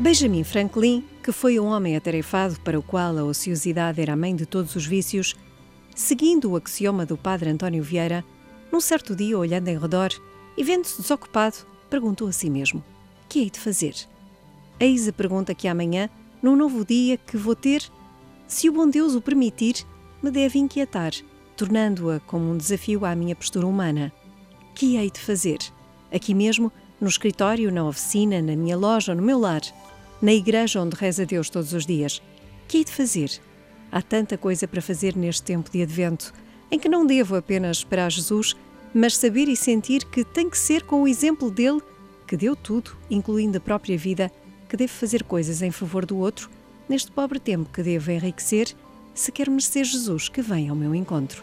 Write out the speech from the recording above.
Benjamin Franklin, que foi um homem atarefado para o qual a ociosidade era a mãe de todos os vícios, seguindo o axioma do padre António Vieira, num certo dia, olhando em redor e vendo-se desocupado, perguntou a si mesmo: Que hei de fazer? Eis a pergunta que amanhã, num novo dia que vou ter, se o bom Deus o permitir, me deve inquietar, tornando-a como um desafio à minha postura humana. Que hei de fazer? Aqui mesmo, no escritório, na oficina, na minha loja no meu lar? na igreja onde reza Deus todos os dias. Que hei de fazer? Há tanta coisa para fazer neste tempo de advento, em que não devo apenas esperar Jesus, mas saber e sentir que tem que ser com o exemplo dele, que deu tudo, incluindo a própria vida, que devo fazer coisas em favor do outro, neste pobre tempo que devo enriquecer, se quer merecer Jesus que venha ao meu encontro.